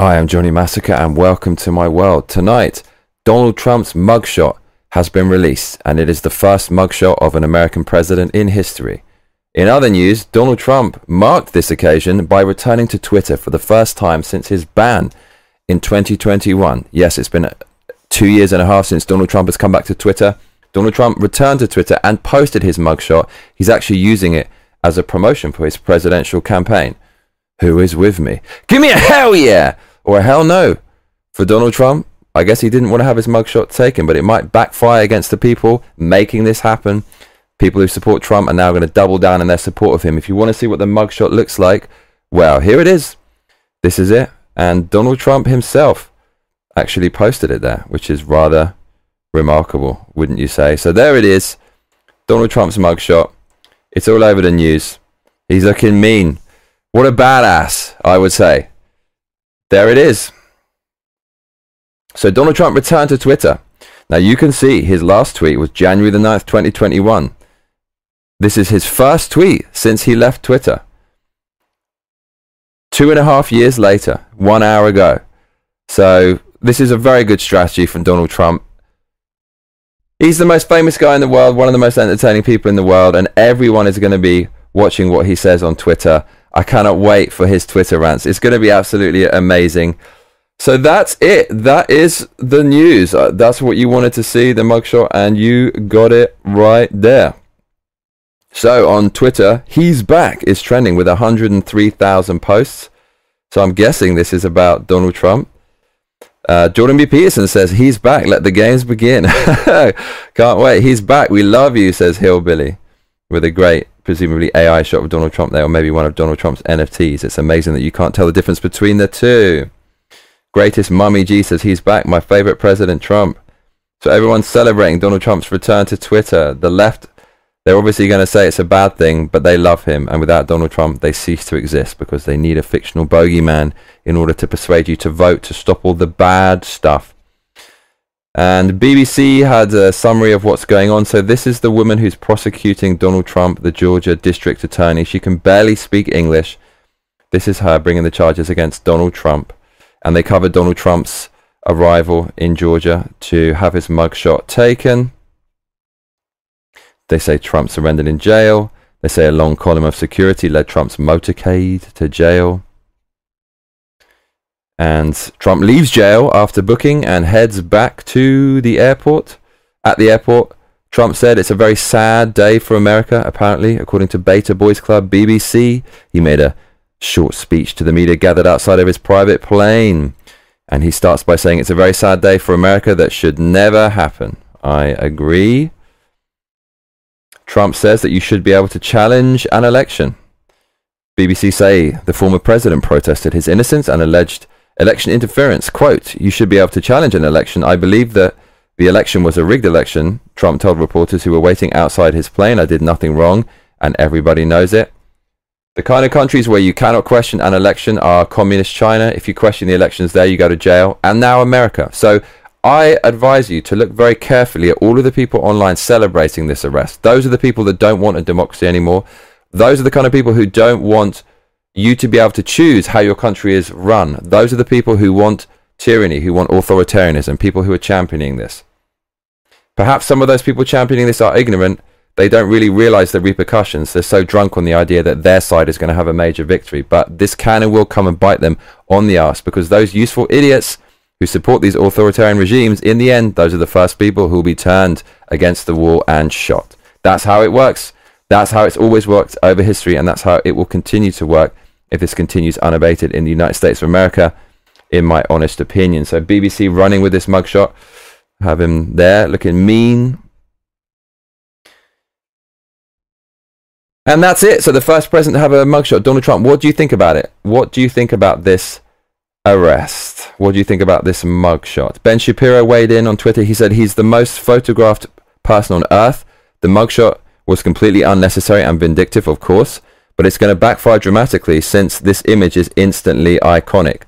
I am Johnny Massacre and welcome to my world. Tonight, Donald Trump's mugshot has been released and it is the first mugshot of an American president in history. In other news, Donald Trump marked this occasion by returning to Twitter for the first time since his ban in 2021. Yes, it's been two years and a half since Donald Trump has come back to Twitter. Donald Trump returned to Twitter and posted his mugshot. He's actually using it as a promotion for his presidential campaign. Who is with me? Give me a hell yeah! Or hell no for Donald Trump. I guess he didn't want to have his mugshot taken, but it might backfire against the people making this happen. People who support Trump are now going to double down in their support of him. If you want to see what the mugshot looks like, well, here it is. This is it. And Donald Trump himself actually posted it there, which is rather remarkable, wouldn't you say? So there it is. Donald Trump's mugshot. It's all over the news. He's looking mean. What a badass, I would say. There it is. So Donald Trump returned to Twitter. Now you can see his last tweet was January the 9th, 2021. This is his first tweet since he left Twitter. Two and a half years later, one hour ago. So this is a very good strategy from Donald Trump. He's the most famous guy in the world, one of the most entertaining people in the world, and everyone is going to be watching what he says on Twitter. I cannot wait for his Twitter rants. It's going to be absolutely amazing. So that's it. That is the news. Uh, that's what you wanted to see, the mugshot, and you got it right there. So on Twitter, he's back is trending with 103,000 posts. So I'm guessing this is about Donald Trump. Uh, Jordan B. Peterson says he's back. Let the games begin. Can't wait. He's back. We love you, says Hillbilly, with a great presumably AI shot of Donald Trump there, or maybe one of Donald Trump's NFTs. It's amazing that you can't tell the difference between the two. Greatest Mummy G says he's back, my favorite President Trump. So everyone's celebrating Donald Trump's return to Twitter. The left, they're obviously going to say it's a bad thing, but they love him. And without Donald Trump, they cease to exist because they need a fictional bogeyman in order to persuade you to vote to stop all the bad stuff. And BBC had a summary of what's going on. So this is the woman who's prosecuting Donald Trump, the Georgia district attorney. She can barely speak English. This is her bringing the charges against Donald Trump. And they covered Donald Trump's arrival in Georgia to have his mugshot taken. They say Trump surrendered in jail. They say a long column of security led Trump's motorcade to jail. And Trump leaves jail after booking and heads back to the airport. At the airport, Trump said it's a very sad day for America, apparently, according to Beta Boys Club BBC. He made a short speech to the media gathered outside of his private plane. And he starts by saying it's a very sad day for America that should never happen. I agree. Trump says that you should be able to challenge an election. BBC say the former president protested his innocence and alleged election interference. Quote, you should be able to challenge an election. I believe that the election was a rigged election, Trump told reporters who were waiting outside his plane. I did nothing wrong, and everybody knows it. The kind of countries where you cannot question an election are communist China. If you question the elections there, you go to jail. And now America. So I advise you to look very carefully at all of the people online celebrating this arrest. Those are the people that don't want a democracy anymore. Those are the kind of people who don't want you to be able to choose how your country is run. Those are the people who want tyranny, who want authoritarianism, people who are championing this. Perhaps some of those people championing this are ignorant. They don't really realize the repercussions. They're so drunk on the idea that their side is going to have a major victory. But this can and will come and bite them on the ass because those useful idiots who support these authoritarian regimes, in the end, those are the first people who will be turned against the wall and shot. That's how it works. That's how it's always worked over history, and that's how it will continue to work if this continues unabated in the United States of America, in my honest opinion. So BBC running with this mugshot, have him there looking mean. And that's it. So the first president to have a mugshot, Donald Trump. What do you think about it? What do you think about this arrest? What do you think about this mugshot? Ben Shapiro weighed in on Twitter. He said he's the most photographed person on earth. The mugshot was completely unnecessary and vindictive, of course but it's going to backfire dramatically since this image is instantly iconic.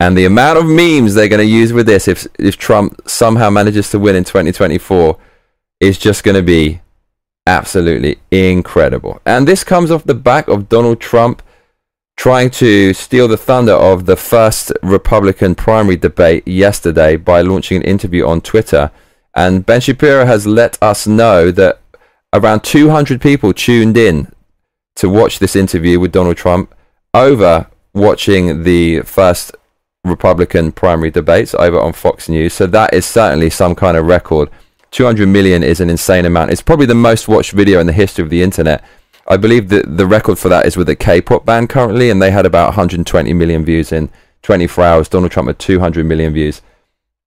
And the amount of memes they're going to use with this, if if Trump somehow manages to win in 2024, is just going to be absolutely incredible. And this comes off the back of Donald Trump trying to steal the thunder of the first Republican primary debate yesterday by launching an interview on Twitter. And Ben Shapiro has let us know that around 200 people tuned in to watch this interview with Donald Trump over watching the first Republican primary debates over on Fox News. So that is certainly some kind of record. 200 million is an insane amount. It's probably the most watched video in the history of the internet. I believe that the record for that is with a K-pop band currently, and they had about 120 million views in 24 hours. Donald Trump had 200 million views.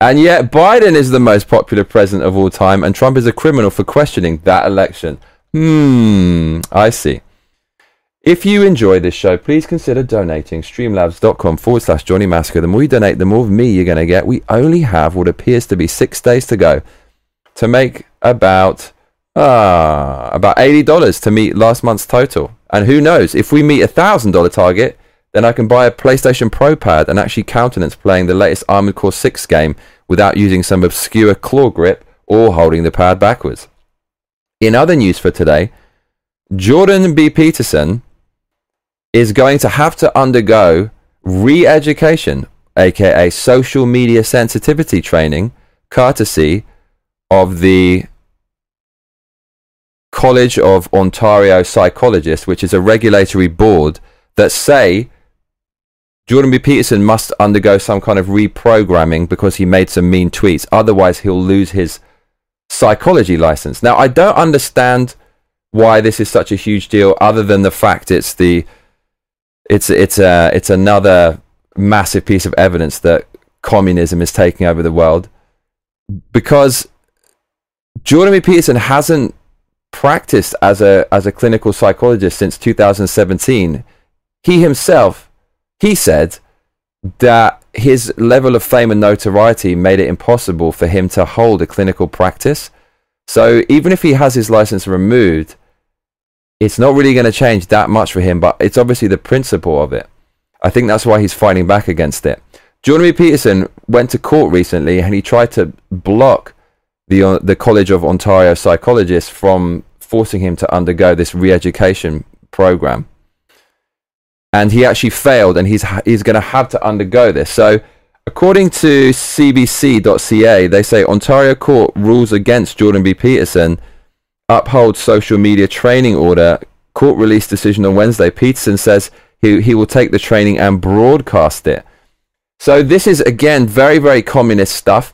And yet Biden is the most popular president of all time, and Trump is a criminal for questioning that election. Hmm, I see. If you enjoy this show, please consider donating. Streamlabs.com forward slash Johnny Massacre. The more you donate, the more of me you're going to get. We only have what appears to be six days to go to make about uh, about $80 to meet last month's total. And who knows, if we meet a $1,000 target, then I can buy a PlayStation Pro pad and actually countenance playing the latest Armored Core 6 game without using some obscure claw grip or holding the pad backwards. In other news for today, Jordan B. Peterson is going to have to undergo re education, aka social media sensitivity training, courtesy of the College of Ontario Psychologists, which is a regulatory board that say Jordan B. Peterson must undergo some kind of reprogramming because he made some mean tweets. Otherwise, he'll lose his psychology license. Now, I don't understand why this is such a huge deal, other than the fact it's the it's it's a it's another massive piece of evidence that communism is taking over the world because B. Peterson hasn't practiced as a as a clinical psychologist since 2017. He himself he said that his level of fame and notoriety made it impossible for him to hold a clinical practice. So even if he has his license removed, it's not really going to change that much for him, but it's obviously the principle of it. I think that's why he's fighting back against it. Jordan B. Peterson went to court recently and he tried to block the, uh, the College of Ontario psychologists from forcing him to undergo this re education program. And he actually failed and he's, he's going to have to undergo this. So, according to CBC.ca, they say Ontario court rules against Jordan B. Peterson uphold social media training order. Court release decision on Wednesday. Peterson says he, he will take the training and broadcast it. So this is again very, very communist stuff.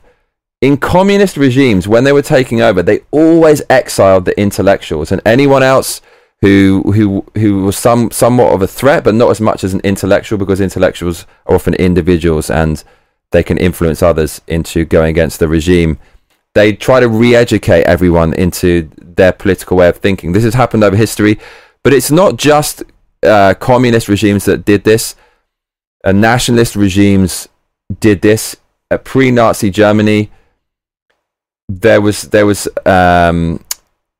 In communist regimes, when they were taking over, they always exiled the intellectuals and anyone else who who who was some somewhat of a threat, but not as much as an intellectual, because intellectuals are often individuals and they can influence others into going against the regime. They try to re-educate everyone into their political way of thinking. This has happened over history, but it's not just uh, communist regimes that did this. Uh, nationalist regimes did this. Uh, pre-Nazi Germany, there was there was um,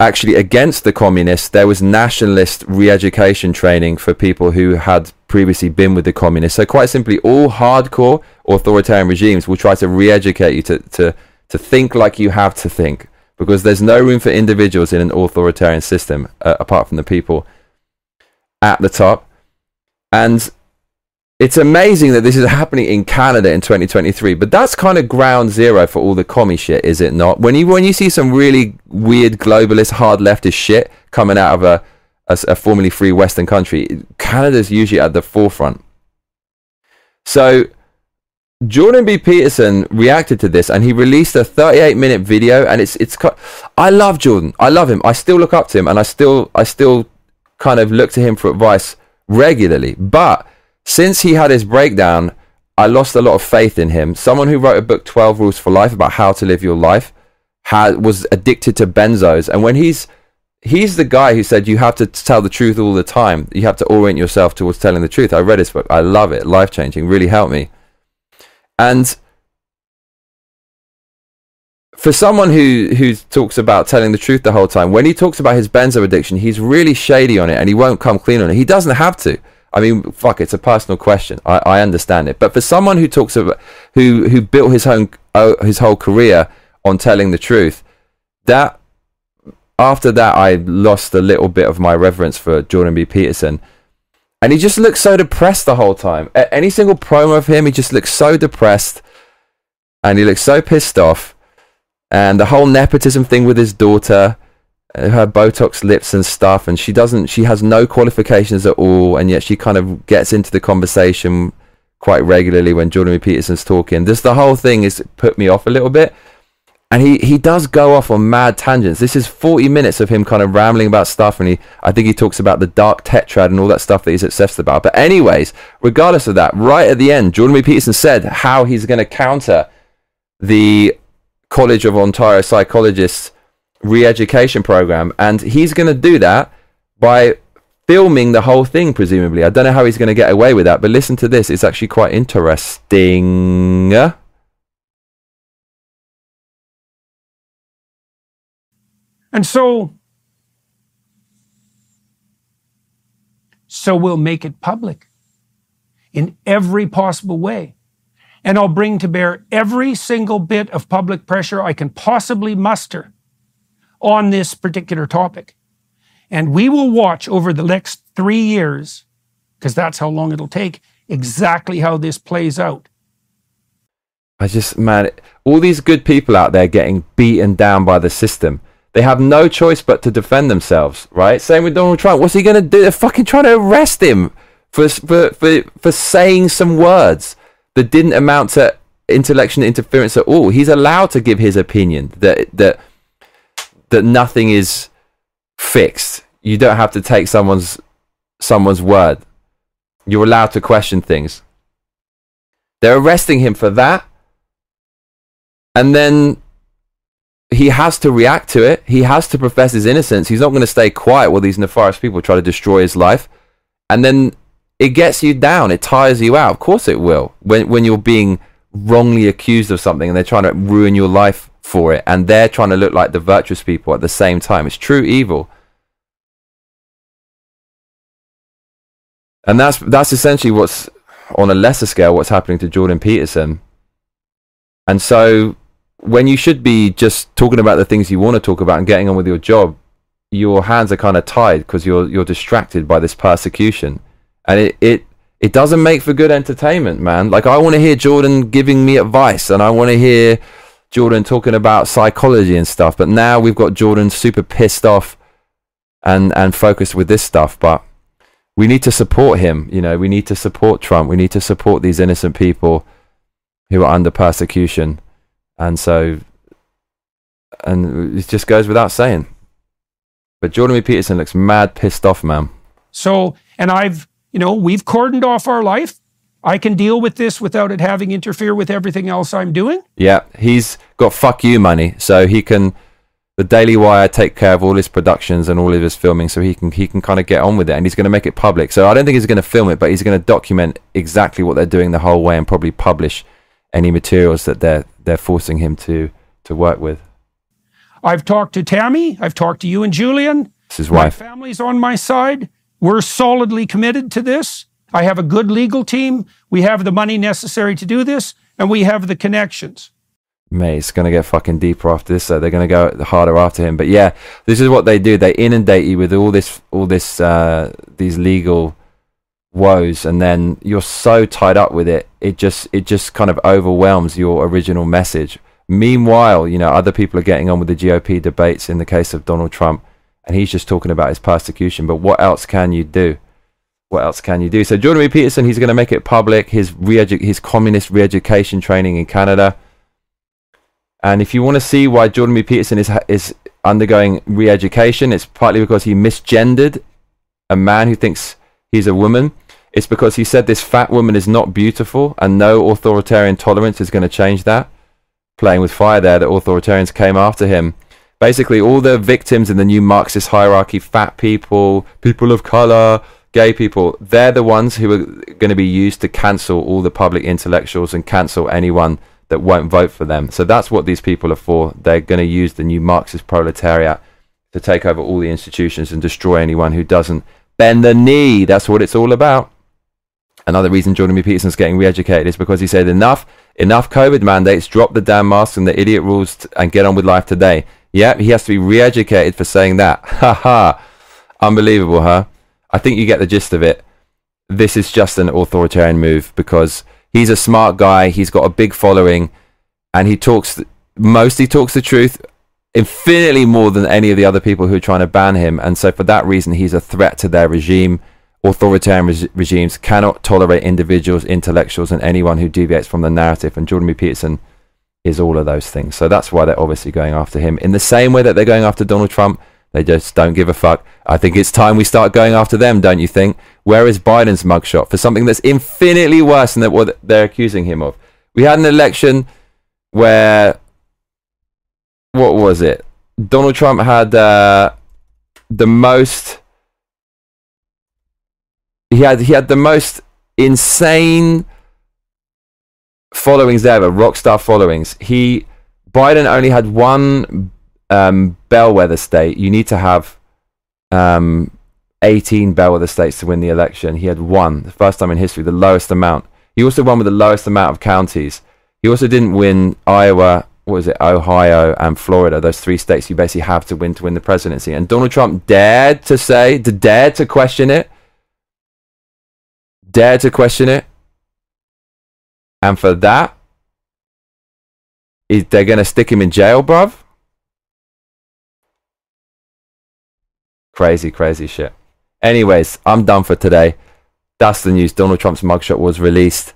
actually against the communists. There was nationalist re-education training for people who had previously been with the communists. So quite simply, all hardcore authoritarian regimes will try to re-educate you to to to think like you have to think because there's no room for individuals in an authoritarian system uh, apart from the people at the top. And it's amazing that this is happening in Canada in 2023, but that's kind of ground zero for all the commie shit, is it not? When you when you see some really weird globalist, hard leftist shit coming out of a, a, a formerly free Western country, Canada's usually at the forefront. So Jordan B. Peterson reacted to this and he released a 38 minute video and it's it's I love Jordan. I love him. I still look up to him and I still I still kind of look to him for advice regularly. But since he had his breakdown, I lost a lot of faith in him. Someone who wrote a book 12 Rules for Life about how to live your life had was addicted to benzos and when he's he's the guy who said you have to tell the truth all the time. You have to orient yourself towards telling the truth. I read his book. I love it. Life changing. Really helped me. And for someone who who talks about telling the truth the whole time, when he talks about his benzo addiction, he's really shady on it, and he won't come clean on it. He doesn't have to. I mean, fuck, it's a personal question. I, I understand it, but for someone who talks about who who built his own uh, his whole career on telling the truth, that after that I lost a little bit of my reverence for Jordan B. Peterson, And he just looks so depressed the whole time. Any single promo of him, he just looks so depressed. And he looks so pissed off. And the whole nepotism thing with his daughter, uh, her Botox lips and stuff, and she doesn't, she has no qualifications at all, and yet she kind of gets into the conversation quite regularly when Jordan. Peterson's talking. This the whole thing is put me off a little bit and he he does go off on mad tangents. This is 40 minutes of him kind of rambling about stuff, and he I think he talks about the dark tetrad and all that stuff that he's obsessed about. But anyways, regardless of that, right at the end, Jordan B. Peterson said how he's going to counter the College of Ontario Psychologists re-education program, and he's going to do that by filming the whole thing, presumably. I don't know how he's going to get away with that, but listen to this; it's actually quite interesting. And so, so we'll make it public in every possible way. And I'll bring to bear every single bit of public pressure I can possibly muster on this particular topic. And we will watch over the next three years, because that's how long it'll take, exactly how this plays out. I just, man, all these good people out there getting beaten down by the system. They have no choice but to defend themselves, right? Same with Donald Trump. What's he going to do? They're fucking trying to arrest him for, for, for, for saying some words that didn't amount to intellectual interference at all. He's allowed to give his opinion that, that, that nothing is fixed. You don't have to take someone's, someone's word. You're allowed to question things. They're arresting him for that. And then he has to react to it. He has to profess his innocence. He's not going to stay quiet while these nefarious people try to destroy his life. And then it gets you down. It tires you out. Of course it will. When when you're being wrongly accused of something and they're trying to ruin your life for it and they're trying to look like the virtuous people at the same time. It's true evil. And that's that's essentially what's on a lesser scale what's happening to Jordan Peterson. And so when you should be just talking about the things you want to talk about and getting on with your job, your hands are kind of tied because you're you're distracted by this persecution, and it it it doesn't make for good entertainment, man. Like I want to hear Jordan giving me advice, and I want to hear Jordan talking about psychology and stuff. But now we've got Jordan super pissed off and and focused with this stuff, but. We need to support him, you know. We need to support Trump. We need to support these innocent people who are under persecution. And so, and it just goes without saying. But Jordan B. Peterson looks mad pissed off, man. So, and I've, you know, we've cordoned off our life. I can deal with this without it having interfere with everything else I'm doing. Yeah, he's got fuck you money, so he can. The Daily Wire take care of all his productions and all of his filming, so he can he can kind of get on with it, and he's going to make it public. So I don't think he's going to film it, but he's going to document exactly what they're doing the whole way and probably publish any materials that they're they're forcing him to to work with. I've talked to Tammy. I've talked to you and Julian. This is wife. My family's on my side. We're solidly committed to this. I have a good legal team. We have the money necessary to do this, and we have the connections. Mate, it's going to get fucking deeper after this, so they're going to go harder after him. But yeah, this is what they do. They inundate you with all this, all this, uh, these legal woes and then you're so tied up with it it just it just kind of overwhelms your original message. Meanwhile you know other people are getting on with the GOP debates in the case of Donald Trump and he's just talking about his persecution but what else can you do? What else can you do? So Jordan B. Peterson he's going to make it public his re his communist re-education training in Canada. And if you want to see why Jordan B. Peterson is is undergoing re-education it's partly because he misgendered a man who thinks he's a woman it's because he said this fat woman is not beautiful and no authoritarian tolerance is going to change that. Playing with fire there, the authoritarians came after him. Basically, all the victims in the new Marxist hierarchy fat people, people of color, gay people they're the ones who are going to be used to cancel all the public intellectuals and cancel anyone that won't vote for them. So that's what these people are for. They're going to use the new Marxist proletariat to take over all the institutions and destroy anyone who doesn't bend the knee. That's what it's all about. Another reason Jordan B. Peterson's getting re-educated is because he said enough, enough COVID mandates, drop the damn masks and the idiot rules t- and get on with life today. Yeah, he has to be re-educated for saying that. Ha ha. Unbelievable, huh? I think you get the gist of it. this is just an authoritarian move because he's a smart guy. He's got a big following, and he talks mostly talks the truth infinitely more than any of the other people who are trying to ban him. And so, for that reason, he's a threat to their regime. Authoritarian re- regimes cannot tolerate individuals, intellectuals, and anyone who deviates from the narrative. And Jordan B. Peterson is all of those things. So that's why they're obviously going after him. In the same way that they're going after Donald Trump, they just don't give a fuck. I think it's time we start going after them, don't you think? Where is Biden's mugshot for something that's infinitely worse than what they're accusing him of? We had an election where what was it? Donald Trump had uh, the most. He had he had the most insane followings ever, rock star followings. He Biden only had one um, bellwether state. You need to have um, 18 bellwether states to win the election. He had one, the first time in history, the lowest amount. He also won with the lowest amount of counties. He also didn't win Iowa, what was it, Ohio and Florida, those three states you basically have to win to win the presidency. And Donald Trump dared to say, dared to question it, dared to question it. And for that, is they're to stick him in jail, bruv? Crazy, crazy shit. Anyways, I'm done for today. That's the news. Donald Trump's mugshot was released.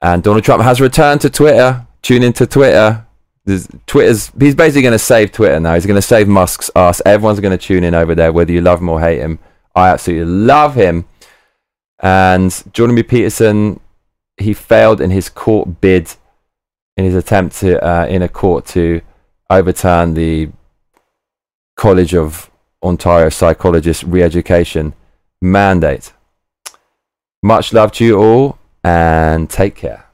And Donald Trump has returned to Twitter. Tune into Twitter. Twitter's he's basically to save Twitter now. He's to save Musk's ass. Everyone's to tune in over there, whether you love him or hate him. I absolutely love him. And Jordan B. Peterson, he failed in his court bid, in his attempt to uh, in a court to overturn the College of Ontario Psychologist Re-Education mandate. Much love to you all, and take care.